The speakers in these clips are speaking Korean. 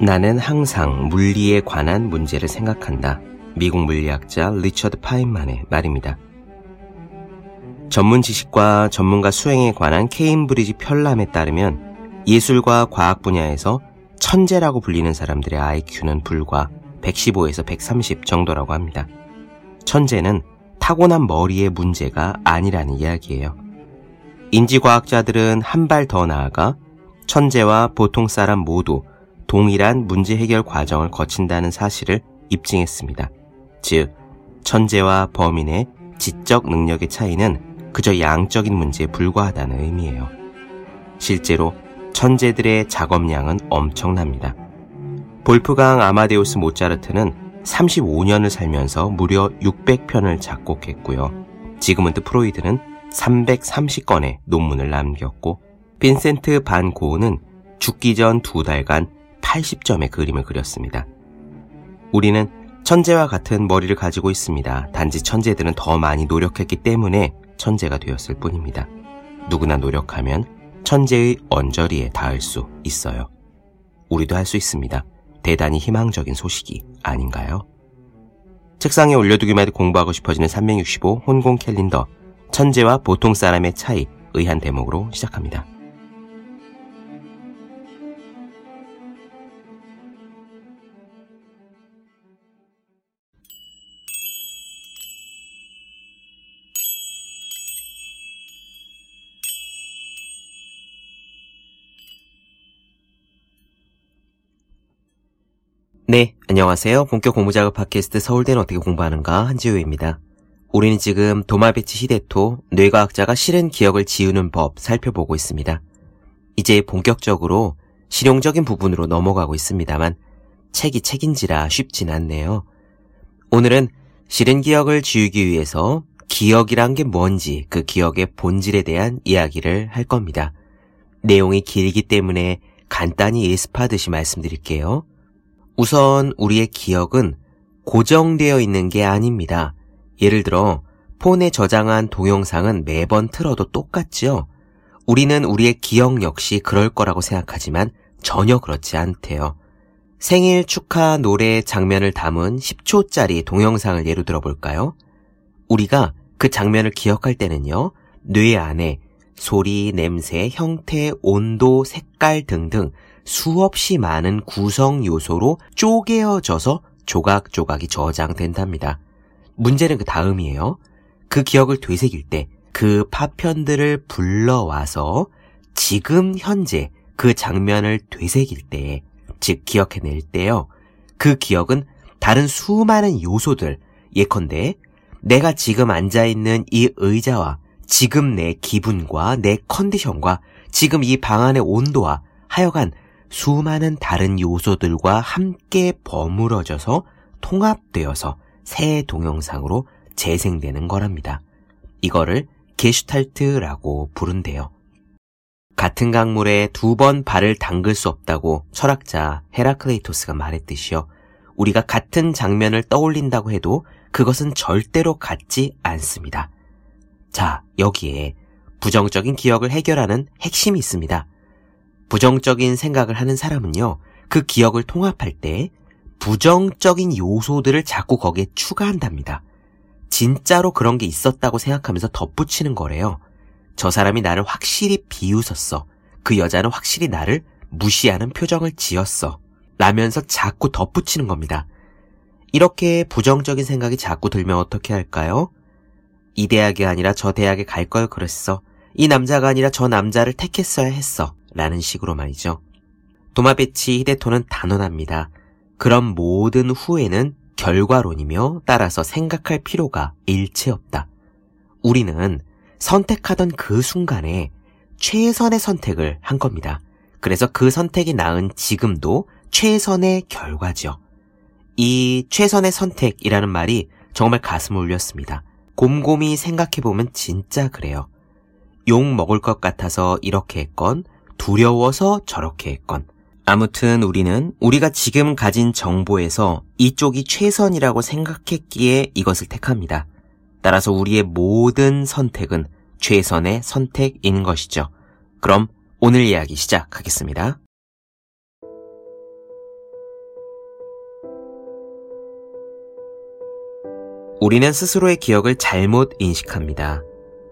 나는 항상 물리에 관한 문제를 생각한다. 미국 물리학자 리처드 파인만의 말입니다. 전문 지식과 전문가 수행에 관한 케임브리지 편람에 따르면 예술과 과학 분야에서 천재라고 불리는 사람들의 IQ는 불과 115에서 130 정도라고 합니다. 천재는 타고난 머리의 문제가 아니라는 이야기예요. 인지과학자들은 한 발 더 나아가 천재와 보통 사람 모두 동일한 문제 해결 과정을 거친다는 사실을 입증했습니다. 즉, 천재와 범인의 지적 능력의 차이는 그저 양적인 문제에 불과하다는 의미예요. 실제로 천재들의 작업량은 엄청납니다. 볼프강 아마데우스 모차르트는 35년을 살면서 무려 600편을 작곡했고요. 지그문트 프로이드는 330건의 논문을 남겼고 빈센트 반 고흐는 죽기 전 두 달간 80점의 그림을 그렸습니다. 우리는 천재와 같은 머리를 가지고 있습니다. 단지 천재들은 더 많이 노력했기 때문에 천재가 되었을 뿐입니다. 누구나 노력하면 천재의 언저리에 닿을 수 있어요. 우리도 할 수 있습니다. 대단히 희망적인 소식이 아닌가요? 책상에 올려두기만 해도 공부하고 싶어지는 365 혼공 캘린더 천재와 보통 사람의 차이 의한 대목으로 시작합니다. 안녕하세요. 본격 공부작업 팟캐스트 서울대는 어떻게 공부하는가 한지우입니다. 우리는 지금 도마베치 히데토 뇌과학자가 실은 기억을 지우는 법 살펴보고 있습니다. 이제 본격적으로 실용적인 부분으로 넘어가고 있습니다만 책이 책인지라 쉽진 않네요. 오늘은 실은 기억을 지우기 위해서 기억이란 게 뭔지 그 기억의 본질에 대한 이야기를 할 겁니다. 내용이 길기 때문에 간단히 예습하듯이 말씀드릴게요. 우선 우리의 기억은 고정되어 있는 게 아닙니다. 예를 들어 폰에 저장한 동영상은 매번 틀어도 똑같죠? 우리는 우리의 기억 역시 그럴 거라고 생각하지만 전혀 그렇지 않대요. 생일 축하 노래 장면을 담은 10초짜리 동영상을 예로 들어볼까요? 우리가 그 장면을 기억할 때는요, 뇌 안에 소리, 냄새, 형태, 온도, 색깔 등등 수없이 많은 구성 요소로 쪼개어져서 조각조각이 저장된답니다. 문제는 그 다음이에요. 그 기억을 되새길 때 그 파편들을 불러와서 지금 현재 그 장면을 되새길 때, 즉 기억해낼 때요. 그 기억은 다른 수많은 요소들, 예컨대 내가 지금 앉아있는 이 의자와 지금 내 기분과 내 컨디션과 지금 이 방 안의 온도와 하여간 수많은 다른 요소들과 함께 버무러져서 통합되어서 새 동영상으로 재생되는 거랍니다. 이거를 게슈탈트라고 부른대요. 같은 강물에 두 번 발을 담글 수 없다고 철학자 헤라클레이토스가 말했듯이요. 우리가 같은 장면을 떠올린다고 해도 그것은 절대로 같지 않습니다. 자, 여기에 부정적인 기억을 해결하는 핵심이 있습니다. 부정적인 생각을 하는 사람은요, 그 기억을 통합할 때 부정적인 요소들을 자꾸 거기에 추가한답니다. 진짜로 그런 게 있었다고 생각하면서 덧붙이는 거래요. 저 사람이 나를 확실히 비웃었어. 그 여자는 확실히 나를 무시하는 표정을 지었어. 라면서 자꾸 덧붙이는 겁니다. 이렇게 부정적인 생각이 자꾸 들면 어떻게 할까요? 이 대학이 아니라 저 대학에 갈 걸 그랬어. 이 남자가 아니라 저 남자를 택했어야 했어. 라는 식으로 말이죠. 도마베치 히데토는 단언합니다. 그런 모든 후회는 결과론이며 따라서 생각할 필요가 일체 없다. 우리는 선택하던 그 순간에 최선의 선택을 한 겁니다. 그래서 그 선택이 나은 지금도 최선의 결과죠. 이 최선의 선택이라는 말이 정말 가슴을 울렸습니다. 곰곰이 생각해보면 진짜 그래요. 욕 먹을 것 같아서 이렇게 했건, 두려워서 저렇게 했건. 아무튼 우리는 우리가 지금 가진 정보에서 이쪽이 최선이라고 생각했기에 이것을 택합니다. 따라서 우리의 모든 선택은 최선의 선택인 것이죠. 그럼 오늘 이야기 시작하겠습니다. 우리는 스스로의 기억을 잘못 인식합니다.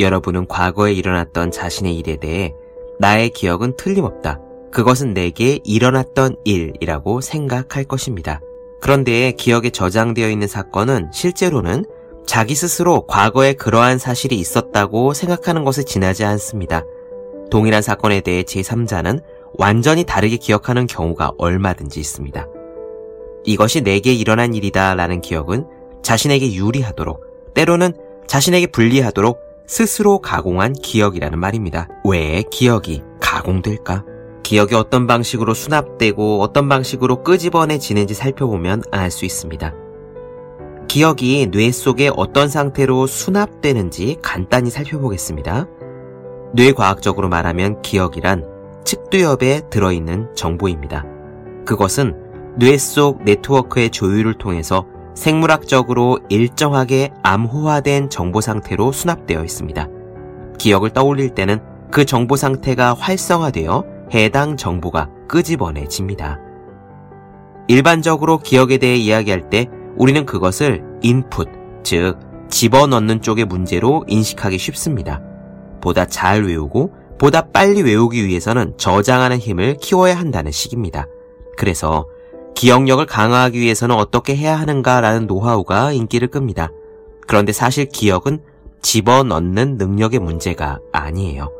여러분은 과거에 일어났던 자신의 일에 대해 나의 기억은 틀림없다. 그것은 내게 일어났던 일이라고 생각할 것입니다. 그런데 기억에 저장되어 있는 사건은 실제로는 자기 스스로 과거에 그러한 사실이 있었다고 생각하는 것을 지나지 않습니다. 동일한 사건에 대해 제3자는 완전히 다르게 기억하는 경우가 얼마든지 있습니다. 이것이 내게 일어난 일이다 라는 기억은 자신에게 유리하도록 때로는 자신에게 불리하도록 스스로 가공한 기억이라는 말입니다. 왜 기억이 가공될까? 기억이 어떤 방식으로 수납되고 어떤 방식으로 끄집어내지는지 살펴보면 알 수 있습니다. 기억이 뇌 속에 어떤 상태로 수납되는지 간단히 살펴보겠습니다. 뇌과학적으로 말하면 기억이란 측두엽에 들어있는 정보입니다. 그것은 뇌 속 네트워크의 조율을 통해서 생물학적으로 일정하게 암호화된 정보 상태로 수납되어 있습니다. 기억을 떠올릴 때는 그 정보 상태가 활성화되어 해당 정보가 끄집어내집니다. 일반적으로 기억에 대해 이야기할 때 우리는 그것을 인풋, 즉, 집어넣는 쪽의 문제로 인식하기 쉽습니다. 보다 잘 외우고 보다 빨리 외우기 위해서는 저장하는 힘을 키워야 한다는 식입니다. 그래서 기억력을 강화하기 위해서는 어떻게 해야 하는가라는 노하우가 인기를 끕니다. 그런데 사실 기억은 집어넣는 능력의 문제가 아니에요.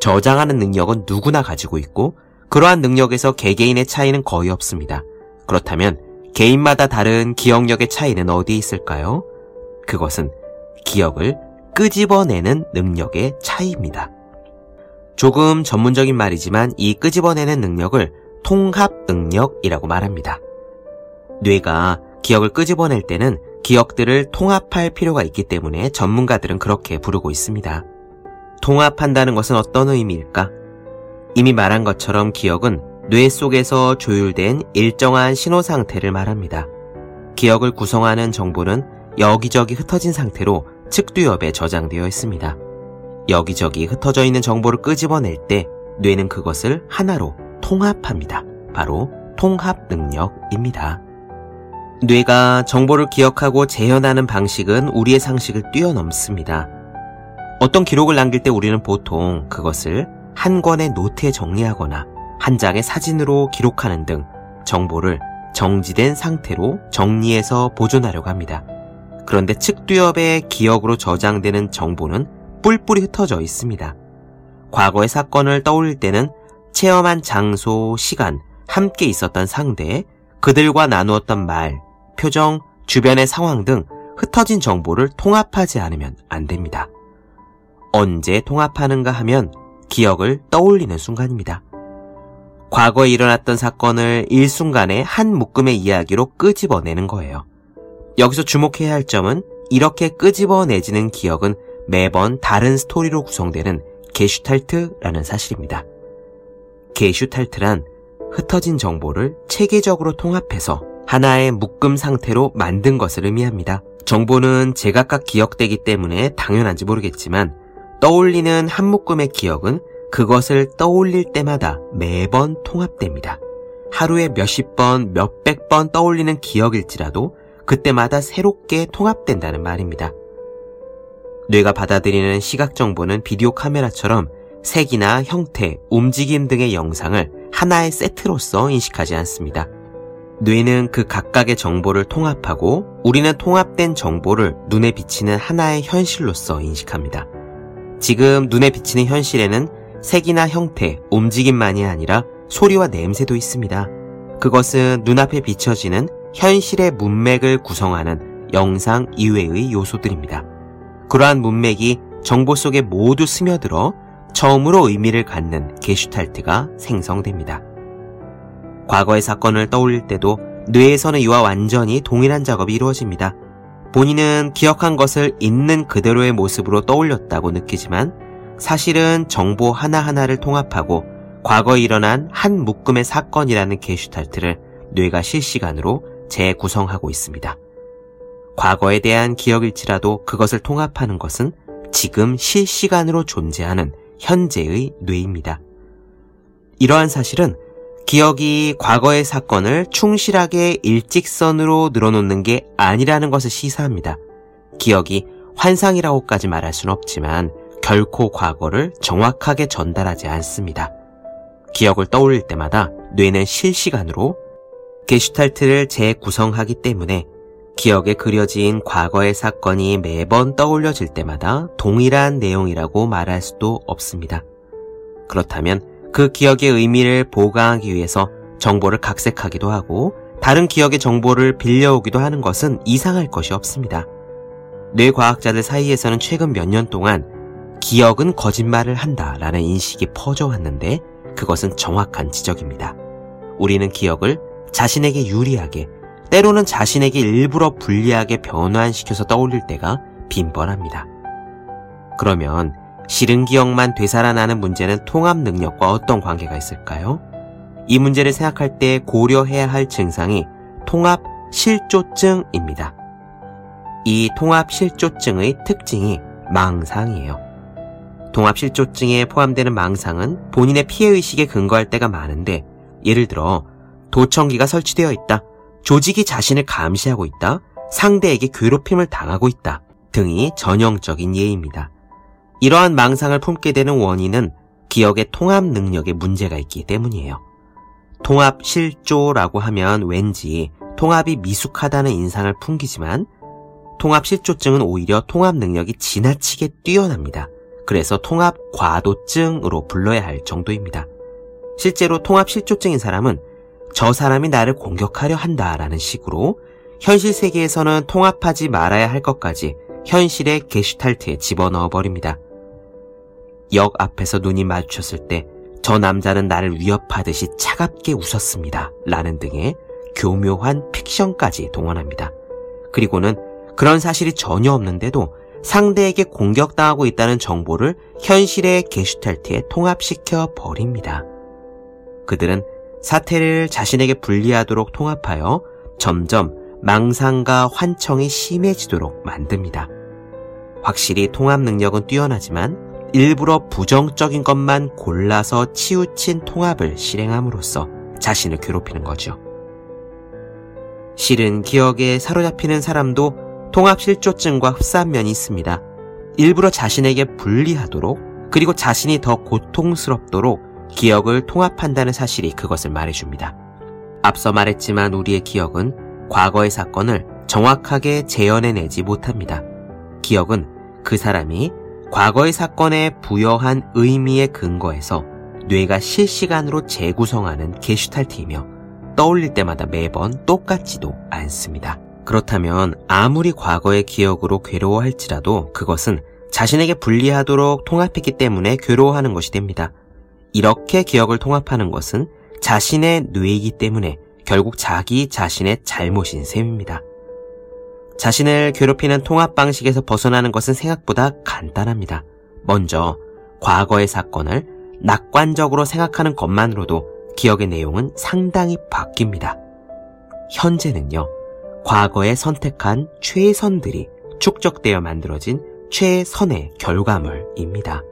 저장하는 능력은 누구나 가지고 있고 그러한 능력에서 개개인의 차이는 거의 없습니다. 그렇다면 개인마다 다른 기억력의 차이는 어디에 있을까요? 그것은 기억을 끄집어내는 능력의 차이입니다. 조금 전문적인 말이지만 이 끄집어내는 능력을 통합 능력이라고 말합니다. 뇌가 기억을 끄집어낼 때는 기억들을 통합할 필요가 있기 때문에 전문가들은 그렇게 부르고 있습니다. 통합한다는 것은 어떤 의미일까? 이미 말한 것처럼 기억은 뇌 속에서 조율된 일정한 신호 상태를 말합니다. 기억을 구성하는 정보는 여기저기 흩어진 상태로 측두엽에 저장되어 있습니다. 여기저기 흩어져 있는 정보를 끄집어낼 때 뇌는 그것을 하나로 통합합니다. 바로 통합 능력입니다. 뇌가 정보를 기억하고 재현하는 방식은 우리의 상식을 뛰어넘습니다. 어떤 기록을 남길 때 우리는 보통 그것을 한 권의 노트에 정리하거나 한 장의 사진으로 기록하는 등 정보를 정지된 상태로 정리해서 보존하려고 합니다. 그런데 측두엽의 기억으로 저장되는 정보는 뿔뿔이 흩어져 있습니다. 과거의 사건을 떠올릴 때는 체험한 장소, 시간, 함께 있었던 상대, 그들과 나누었던 말, 표정, 주변의 상황 등 흩어진 정보를 통합하지 않으면 안 됩니다. 언제 통합하는가 하면 기억을 떠올리는 순간입니다. 과거에 일어났던 사건을 일순간에 한 묶음의 이야기로 끄집어내는 거예요. 여기서 주목해야 할 점은 이렇게 끄집어내지는 기억은 매번 다른 스토리로 구성되는 게슈탈트라는 사실입니다. 게슈탈트란 흩어진 정보를 체계적으로 통합해서 하나의 묶음 상태로 만든 것을 의미합니다. 정보는 제각각 기억되기 때문에 당연한지 모르겠지만 떠올리는 한 묶음의 기억은 그것을 떠올릴 때마다 매번 통합됩니다. 하루에 몇십 번, 몇백 번 떠올리는 기억일지라도 그때마다 새롭게 통합된다는 말입니다. 뇌가 받아들이는 시각 정보는 비디오 카메라처럼 색이나 형태, 움직임 등의 영상을 하나의 세트로서 인식하지 않습니다. 뇌는 그 각각의 정보를 통합하고 우리는 통합된 정보를 눈에 비치는 하나의 현실로서 인식합니다. 지금 눈에 비치는 현실에는 색이나 형태, 움직임만이 아니라 소리와 냄새도 있습니다. 그것은 눈앞에 비춰지는 현실의 문맥을 구성하는 영상 이외의 요소들입니다. 그러한 문맥이 정보 속에 모두 스며들어 처음으로 의미를 갖는 게슈탈트가 생성됩니다. 과거의 사건을 떠올릴 때도 뇌에서는 이와 완전히 동일한 작업이 이루어집니다. 본인은 기억한 것을 있는 그대로의 모습으로 떠올렸다고 느끼지만 사실은 정보 하나하나를 통합하고 과거에 일어난 한 묶음의 사건이라는 게슈탈트를 뇌가 실시간으로 재구성하고 있습니다. 과거에 대한 기억일지라도 그것을 통합하는 것은 지금 실시간으로 존재하는 현재의 뇌입니다. 이러한 사실은 기억이 과거의 사건을 충실하게 일직선으로 늘어놓는 게 아니라는 것을 시사합니다. 기억이 환상이라고까지 말할 수는 없지만 결코 과거를 정확하게 전달하지 않습니다. 기억을 떠올릴 때마다 뇌는 실시간으로 게슈탈트를 재구성하기 때문에 기억에 그려진 과거의 사건이 매번 떠올려질 때마다 동일한 내용이라고 말할 수도 없습니다. 그렇다면 그 기억의 의미를 보강하기 위해서 정보를 각색하기도 하고 다른 기억의 정보를 빌려오기도 하는 것은 이상할 것이 없습니다. 뇌과학자들 사이에서는 최근 몇 년 동안 기억은 거짓말을 한다 라는 인식이 퍼져왔는데 그것은 정확한 지적입니다. 우리는 기억을 자신에게 유리하게 때로는 자신에게 일부러 불리하게 변환시켜서 떠올릴 때가 빈번합니다. 그러면 싫은 기억만 되살아나는 문제는 통합 능력과 어떤 관계가 있을까요? 이 문제를 생각할 때 고려해야 할 증상이 통합 실조증입니다. 이 통합 실조증의 특징이 망상이에요. 통합 실조증에 포함되는 망상은 본인의 피해의식에 근거할 때가 많은데 예를 들어 도청기가 설치되어 있다. 조직이 자신을 감시하고 있다. 상대에게 괴롭힘을 당하고 있다. 등이 전형적인 예입니다. 이러한 망상을 품게 되는 원인은 기억의 통합 능력에 문제가 있기 때문이에요. 통합 실조라고 하면 왠지 통합이 미숙하다는 인상을 풍기지만 통합 실조증은 오히려 통합 능력이 지나치게 뛰어납니다. 그래서 통합 과도증으로 불러야 할 정도입니다. 실제로 통합 실조증인 사람은 저 사람이 나를 공격하려 한다라는 식으로 현실 세계에서는 통합하지 말아야 할 것까지 현실의 게슈탈트에 집어넣어 버립니다. 역 앞에서 눈이 마주쳤을 때 저 남자는 나를 위협하듯이 차갑게 웃었습니다. 라는 등의 교묘한 픽션까지 동원합니다. 그리고는 그런 사실이 전혀 없는데도 상대에게 공격당하고 있다는 정보를 현실의 게슈탈트에 통합시켜 버립니다. 그들은 사태를 자신에게 불리하도록 통합하여 점점 망상과 환청이 심해지도록 만듭니다. 확실히 통합 능력은 뛰어나지만 일부러 부정적인 것만 골라서 치우친 통합을 실행함으로써 자신을 괴롭히는 거죠. 실은 기억에 사로잡히는 사람도 통합 실조증과 흡사한 면이 있습니다. 일부러 자신에게 불리하도록 그리고 자신이 더 고통스럽도록 기억을 통합한다는 사실이 그것을 말해줍니다. 앞서 말했지만 우리의 기억은 과거의 사건을 정확하게 재현해내지 못합니다. 기억은 그 사람이 과거의 사건에 부여한 의미에 근거해서 뇌가 실시간으로 재구성하는 게슈탈트이며 떠올릴 때마다 매번 똑같지도 않습니다. 그렇다면 아무리 과거의 기억으로 괴로워할지라도 그것은 자신에게 불리하도록 통합했기 때문에 괴로워하는 것이 됩니다. 이렇게 기억을 통합하는 것은 자신의 뇌이기 때문에 결국 자기 자신의 잘못인 셈입니다. 자신을 괴롭히는 통합 방식에서 벗어나는 것은 생각보다 간단합니다. 먼저 과거의 사건을 낙관적으로 생각하는 것만으로도 기억의 내용은 상당히 바뀝니다. 현재는요, 과거에 선택한 최선들이 축적되어 만들어진 최선의 결과물입니다.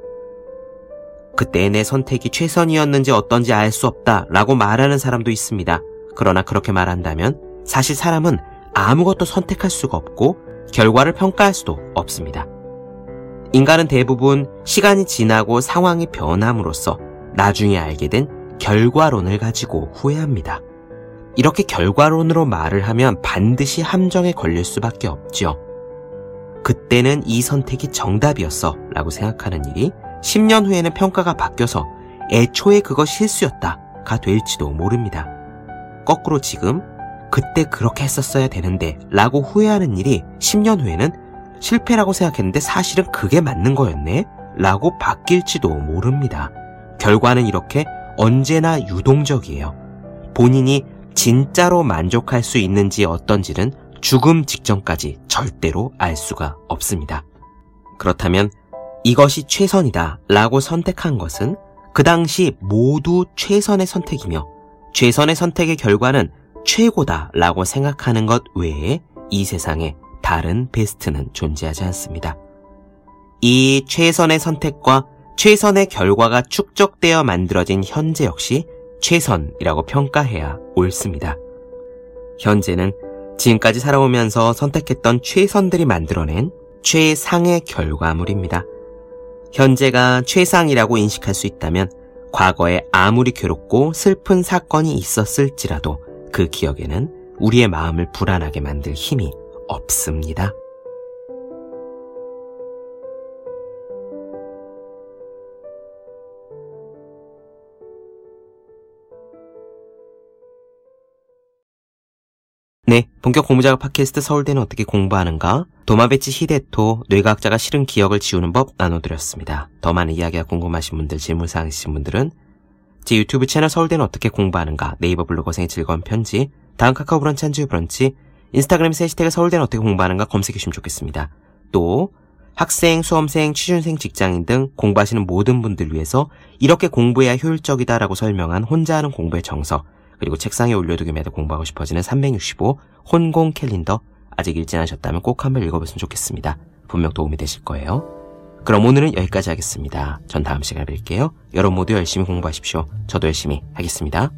그때 내 선택이 최선이었는지 어떤지 알 수 없다 라고 말하는 사람도 있습니다. 그러나 그렇게 말한다면 사실 사람은 아무것도 선택할 수가 없고 결과를 평가할 수도 없습니다. 인간은 대부분 시간이 지나고 상황이 변함으로써 나중에 알게 된 결과론을 가지고 후회합니다. 이렇게 결과론으로 말을 하면 반드시 함정에 걸릴 수밖에 없죠. 그때는 이 선택이 정답이었어 라고 생각하는 일이 10년 후에는 평가가 바뀌어서 애초에 그거 실수였다가 될지도 모릅니다. 거꾸로 지금 그때 그렇게 했었어야 되는데 라고 후회하는 일이 10년 후에는 실패라고 생각했는데 사실은 그게 맞는 거였네? 라고 바뀔지도 모릅니다. 결과는 이렇게 언제나 유동적이에요. 본인이 진짜로 만족할 수 있는지 어떤지는 죽음 직전까지 절대로 알 수가 없습니다. 그렇다면 이것이 최선이다 라고 선택한 것은 그 당시 모두 최선의 선택이며 최선의 선택의 결과는 최고다 라고 생각하는 것 외에 이 세상에 다른 베스트는 존재하지 않습니다. 이 최선의 선택과 최선의 결과가 축적되어 만들어진 현재 역시 최선이라고 평가해야 옳습니다. 현재는 지금까지 살아오면서 선택했던 최선들이 만들어낸 최상의 결과물입니다. 현재가 최상이라고 인식할 수 있다면 과거에 아무리 괴롭고 슬픈 사건이 있었을지라도 그 기억에는 우리의 마음을 불안하게 만들 힘이 없습니다. 네, 본격 공부작업 팟캐스트 서울대는 어떻게 공부하는가? 도마배치 히데토 뇌과학자가 싫은 기억을 지우는 법 나눠드렸습니다. 더 많은 이야기가 궁금하신 분들, 질문사항 있으신 분들은 제 유튜브 채널 서울대는 어떻게 공부하는가, 네이버 블로거생의 즐거운 편지, 다음 카카오 브런치 한주 브런치, 인스타그램에서 해시태그 서울대는 어떻게 공부하는가 검색해 주시면 좋겠습니다. 또 학생, 수험생, 취준생, 직장인 등 공부하시는 모든 분들 위해서 이렇게 공부해야 효율적이다라고 설명한 혼자 하는 공부의 정서, 그리고 책상에 올려두기 매도 공부하고 싶어지는 365 혼공 캘린더 아직 읽지 않으셨다면 꼭 한번 읽어보시면 좋겠습니다. 분명 도움이 되실 거예요. 그럼 오늘은 여기까지 하겠습니다. 전 다음 시간에 뵐게요. 여러분 모두 열심히 공부하십시오. 저도 열심히 하겠습니다.